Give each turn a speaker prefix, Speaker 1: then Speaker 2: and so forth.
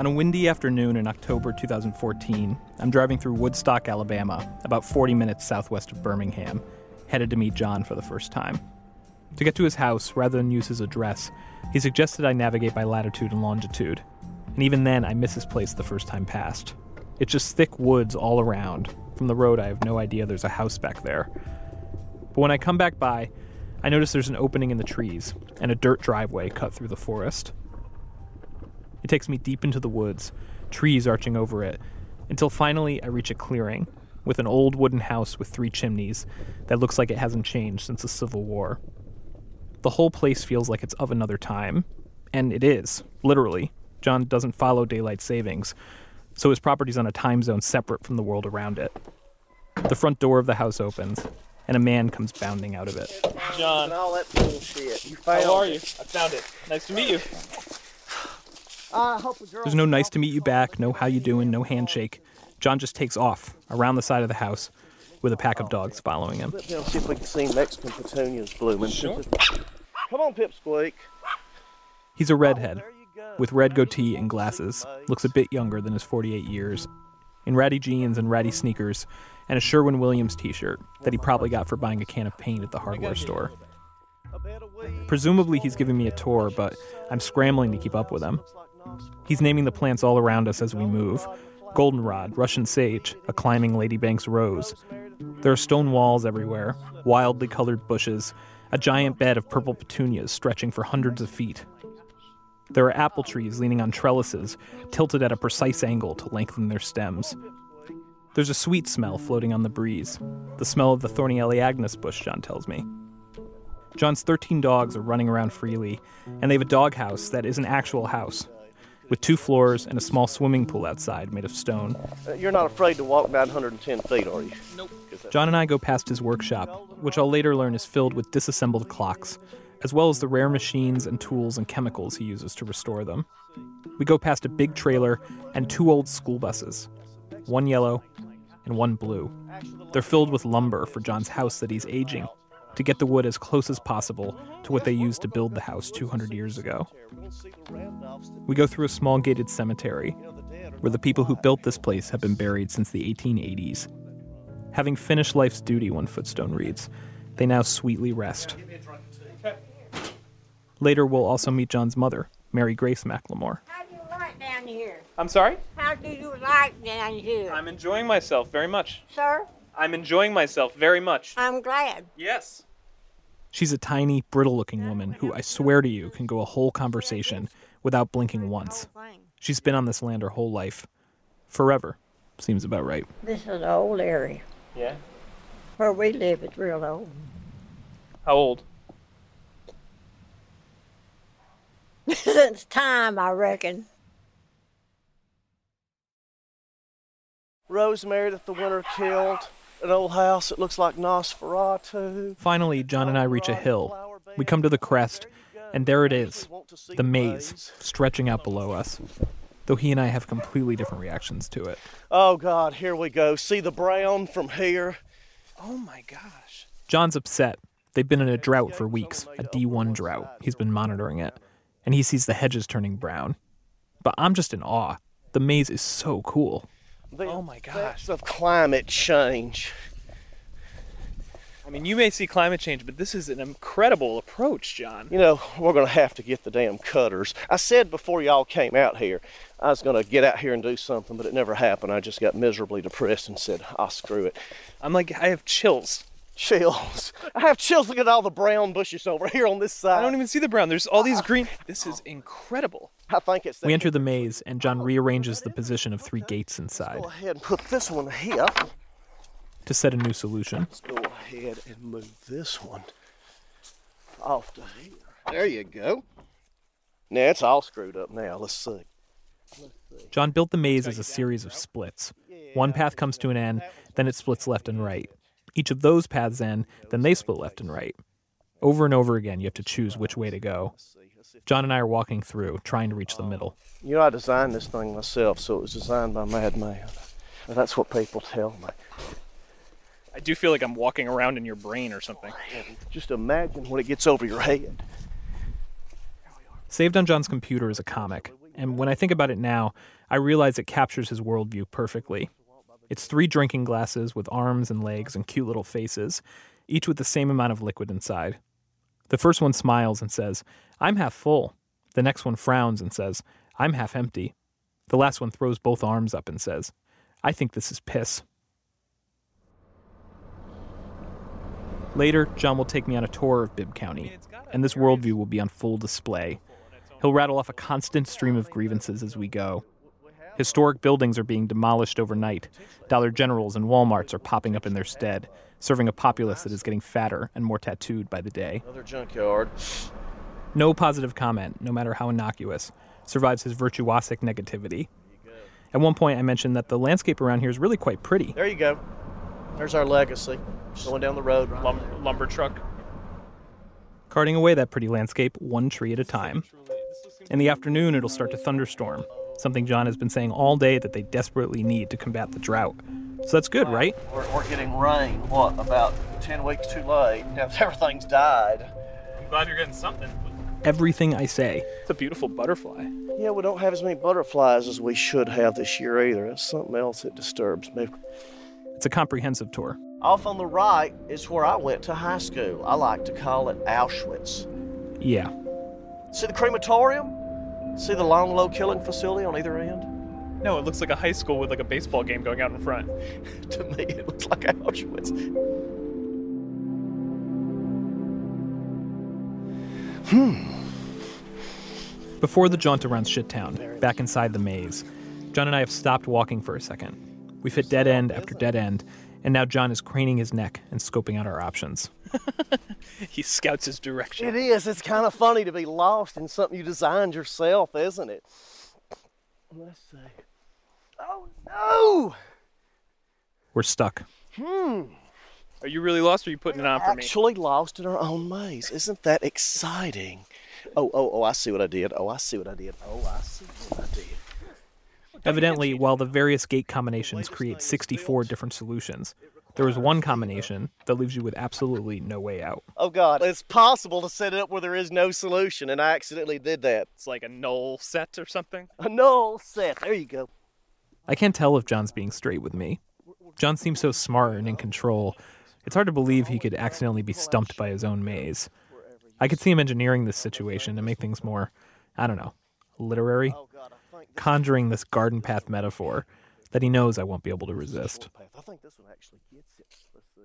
Speaker 1: On a windy afternoon in October 2014, I'm driving through Woodstock, Alabama, about 40 minutes southwest of Birmingham, headed to meet John for the first time. To get to his house, rather than use his address, he suggested I navigate by latitude and longitude. And even then, I miss his place the first time past. It's just thick woods all around. From the road, I have no idea there's a house back there. But when I come back by, I notice there's an opening in the trees and a dirt driveway cut through the forest. It takes me deep into the woods, trees arching over it, until finally I reach a clearing with an old wooden house with three chimneys that looks like it hasn't changed since the Civil War. The whole place feels like it's of another time, and it is, literally. John doesn't follow daylight savings, so his property's on a time zone separate from the world around it. The front door of the house opens, and a man comes bounding out of it.
Speaker 2: John.
Speaker 3: And all that bullshit. You found
Speaker 2: How are you? I found it. Nice to meet you.
Speaker 3: I hope the girl
Speaker 1: There's no nice to meet you back, no how you doing, no handshake. John just takes off around the side of the house with a pack of dogs following him.
Speaker 3: Let me see if we can see Mexican petunias blooming.
Speaker 2: Sure.
Speaker 3: Come on, Pipsqueak.
Speaker 1: He's a redhead
Speaker 3: oh, There
Speaker 1: with red goatee and glasses. Looks a bit younger than his 48 years. In ratty jeans and ratty sneakers, and a Sherwin Williams t shirt that he probably got for buying a can of paint at the hardware store.
Speaker 3: A bed of weeds.
Speaker 1: Presumably, he's giving me a tour, but I'm scrambling to keep up with him. He's naming the plants all around us as we move goldenrod, Russian sage, a climbing Lady Banks' rose. There are stone walls everywhere, wildly colored bushes, a giant bed of purple petunias stretching for hundreds of feet. There are apple trees leaning on trellises, tilted at a precise angle to lengthen their stems. There's a sweet smell floating on the breeze, the smell of the thorny Elaeagnus bush, John tells me. John's 13 dogs are running around freely, and they have a doghouse that is an actual house, with two floors and a small swimming pool outside made of stone.
Speaker 3: Uh, You're not afraid to walk down 110 feet, are you?
Speaker 2: Nope.
Speaker 1: John and I go past his workshop, which I'll later learn is filled with disassembled clocks, as well as the rare machines and tools and chemicals he uses to restore them. We go past a big trailer and two old school buses, one yellow and one blue. They're filled with lumber for John's house that he's aging, to get the wood as close as possible to what they used to build the house 200 years ago. We go through a small gated cemetery where the people who built this place have been buried since the 1880s. Having finished life's duty, one footstone reads, they now sweetly rest. Later, we'll also meet John's mother, Mary Grace McLemore.
Speaker 4: How do you like down here?
Speaker 2: I'm sorry?
Speaker 4: How do you like down here?
Speaker 2: I'm enjoying myself very much.
Speaker 4: Sir,
Speaker 2: I'm enjoying myself very much.
Speaker 4: I'm glad.
Speaker 2: Yes.
Speaker 1: She's a tiny, brittle looking woman who, I swear to you, can go a whole conversation without blinking once. She's been on this land her whole life. Forever. Seems about right.
Speaker 4: This is an old area.
Speaker 2: Yeah.
Speaker 4: Where we live is real old.
Speaker 2: How old?
Speaker 4: Since time, I reckon.
Speaker 3: Rosemary that the winter killed. An old house that looks like Nosferatu.
Speaker 1: Finally, John and I reach a hill. We come to the crest, and there it is the maze stretching out below us. Though he and I have completely different reactions to it.
Speaker 3: Oh God, here we go. See the brown from here.
Speaker 2: Oh my gosh.
Speaker 1: John's upset. They've been in a drought for weeks, a D1 drought. He's been monitoring it. And he sees the hedges turning brown. But I'm just in awe. The maze is so cool.
Speaker 3: The
Speaker 2: Oh my gosh.
Speaker 3: of climate change.
Speaker 2: I mean, you may see climate change, but this is an incredible approach, John.
Speaker 3: You know, we're gonna have to get the damn cutters. I said before y'all came out here, I was gonna get out here and do something, but it never happened. I just got miserably depressed and said, "I'll screw it."
Speaker 2: I'm like, I have chills.
Speaker 3: Chills. I have chills. Look at all the brown bushes over here on this side.
Speaker 2: I don't even see the brown. There's all these green. This is incredible.
Speaker 3: I think it's.
Speaker 1: We enter the maze, and John rearranges the position of three gates inside
Speaker 3: Go ahead and put this one here.
Speaker 1: to set a new solution.
Speaker 3: Let's go ahead and move this one off to here. There you go. Now it's all screwed up now. Let's see.
Speaker 1: John built the maze as a series of splits. One path comes to an end, then it splits left and right. Each of those paths end, then they split left and right. Over and over again, you have to choose which way to go. John and I are walking through, trying to reach the um, middle.
Speaker 3: You know, I designed this thing myself, so it was designed by madman. That's what people tell me.
Speaker 2: I do feel like I'm walking around in your brain or something.
Speaker 3: Oh, Just imagine when it gets over your head.
Speaker 1: Saved on John's computer is a comic. and when I think about it now, I realize it captures his worldview perfectly. It's three drinking glasses with arms and legs and cute little faces, each with the same amount of liquid inside. The first one smiles and says, I'm half full. The next one frowns and says, I'm half empty. The last one throws both arms up and says, I think this is piss. Later, John will take me on a tour of Bibb County, and this worldview will be on full display. He'll rattle off a constant stream of grievances as we go. Historic buildings are being demolished overnight. Dollar Generals and Walmarts are popping up in their stead, serving a populace that is getting fatter and more tattooed by the day.
Speaker 3: Another junkyard.
Speaker 1: No positive comment, no matter how innocuous, survives his virtuosic negativity. At one point, I mentioned that the landscape around here is really quite pretty.
Speaker 3: There you go. There's our legacy. Going down the road. right
Speaker 2: Lumber, lumber truck.
Speaker 1: carting away that pretty landscape one tree at a time. In the afternoon, it'll start to thunderstorm, something John has been saying all day that they desperately need to combat the drought. So that's good, right?
Speaker 3: We're, we're getting rain, what, about 10 weeks too late. Now everything's died.
Speaker 2: I'm glad you're getting something.
Speaker 1: Everything I say.
Speaker 2: It's a beautiful butterfly.
Speaker 3: Yeah, we don't have as many butterflies as we should have this year either. It's something else that disturbs me.
Speaker 1: It's a comprehensive tour.
Speaker 3: Off on the right is where I went to high school. I like to call it Auschwitz.
Speaker 1: Yeah.
Speaker 3: See the crematorium? See the long, low killing facility on either end?
Speaker 2: No, it looks like a high school with like a baseball game going out in front.
Speaker 3: to me, it looks like a Auschwitz. Hmm.
Speaker 1: Before the jaunt around Shittown, back inside the maze, John and I have stopped walking for a second. We've hit dead end after dead end, and now John is craning his neck and scoping out our options.
Speaker 2: He scouts his direction.
Speaker 3: It is. It's kind of funny to be lost in something you designed yourself, isn't it? Let's see. Oh no!
Speaker 1: We're stuck. Hmm.
Speaker 2: Are you really lost or are you putting it on for me?
Speaker 3: Actually lost in our own maze. Isn't that exciting? Oh, oh, oh! I see what I did. Oh, I see what I did. Oh, I see what I did.
Speaker 1: Evidently, while the various gate combinations create 64 different solutions, there is one combination that leaves you with absolutely no way out.
Speaker 3: Oh God! It's possible to set it up where there is no solution, and I accidentally did that.
Speaker 2: It's like a null set or something.
Speaker 3: A null set. There you go.
Speaker 1: I can't tell if John's being straight with me. John seems so smart and in control. It's hard to believe he could accidentally be stumped by his own maze. I could see him engineering this situation to make things more, I don't know, literary,
Speaker 3: Oh God! I think this
Speaker 1: conjuring this garden path metaphor that he knows I won't be able to resist.
Speaker 3: I think this one actually gets it. Let's see.